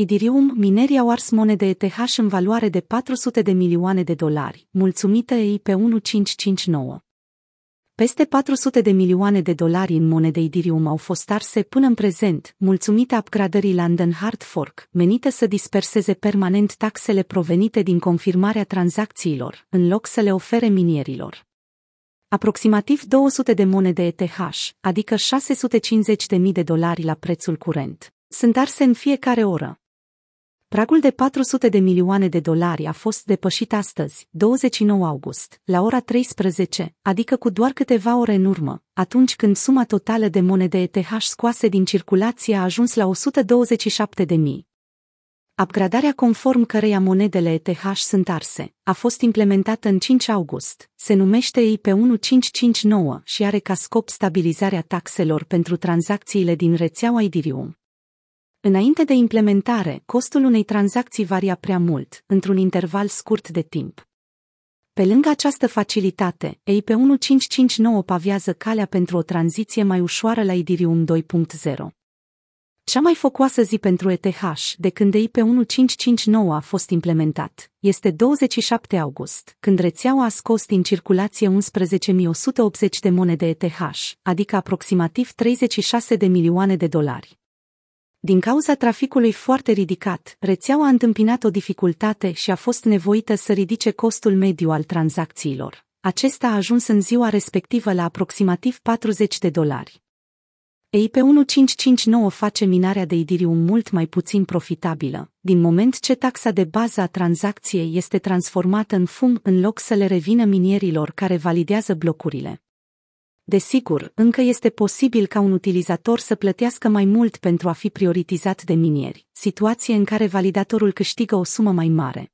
Idirium, minerii au ars monede ETH în valoare de 400 de milioane de dolari, mulțumită ei pe 1559. Peste 400 de milioane de dolari în monede Idirium au fost arse până în prezent, mulțumită upgradării London Hard Fork, menită să disperseze permanent taxele provenite din confirmarea tranzacțiilor, în loc să le ofere minierilor. Aproximativ 200 de monede ETH, adică 650.000 de dolari la prețul curent, sunt arse în fiecare oră. Pragul de 400 de milioane de dolari a fost depășit astăzi, 29 august, la ora 13, adică cu doar câteva ore în urmă, atunci când suma totală de monede ETH scoase din circulație a ajuns la 127 de mii. Upgradarea conform căreia monedele ETH sunt arse a fost implementată în 5 august, se numește IP 1559 și are ca scop stabilizarea taxelor pentru tranzacțiile din rețeaua Ethereum. Înainte de implementare, costul unei tranzacții varia prea mult, într-un interval scurt de timp. Pe lângă această facilitate, EIP 1559 paviază calea pentru o tranziție mai ușoară la Ethereum 2.0. Cea mai focoasă zi pentru ETH de când EIP 1559 a fost implementat este 27 august, când rețeaua a scos din circulație 11.180 de monede ETH, adică aproximativ 36 de milioane de dolari. Din cauza traficului foarte ridicat, rețeaua a întâmpinat o dificultate și a fost nevoită să ridice costul mediu al tranzacțiilor. Acesta a ajuns în ziua respectivă la aproximativ 40 de dolari. EIP 1559 face minarea de Idirium mult mai puțin profitabilă, din moment ce taxa de bază a tranzacției este transformată în fum în loc să le revină minierilor care validează blocurile. Desigur, încă este posibil ca un utilizator să plătească mai mult pentru a fi prioritizat de minieri, situație în care validatorul câștigă o sumă mai mare.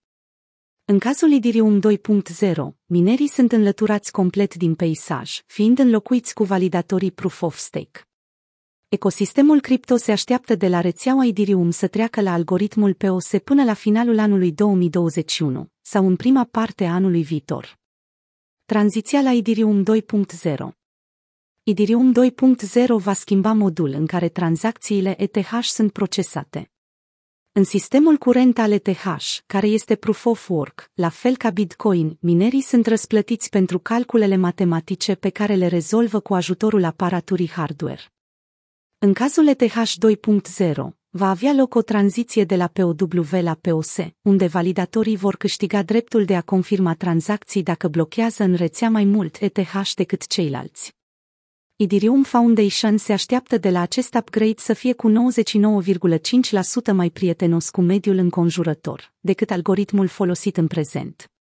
În cazul Idirium 2.0, minerii sunt înlăturați complet din peisaj, fiind înlocuiți cu validatorii Proof of Stake. Ecosistemul cripto se așteaptă de la rețeaua Idirium să treacă la algoritmul POS până la finalul anului 2021 sau în prima parte a anului viitor. Tranziția la Idirium 2.0 Idirium 2.0 va schimba modul în care tranzacțiile ETH sunt procesate. În sistemul curent al ETH, care este Proof of Work, la fel ca Bitcoin, minerii sunt răsplătiți pentru calculele matematice pe care le rezolvă cu ajutorul aparaturii hardware. În cazul ETH 2.0, va avea loc o tranziție de la POW la POS, unde validatorii vor câștiga dreptul de a confirma tranzacții dacă blochează în rețea mai mult ETH decât ceilalți. Idirium Foundation se așteaptă de la acest upgrade să fie cu 99,5% mai prietenos cu mediul înconjurător decât algoritmul folosit în prezent.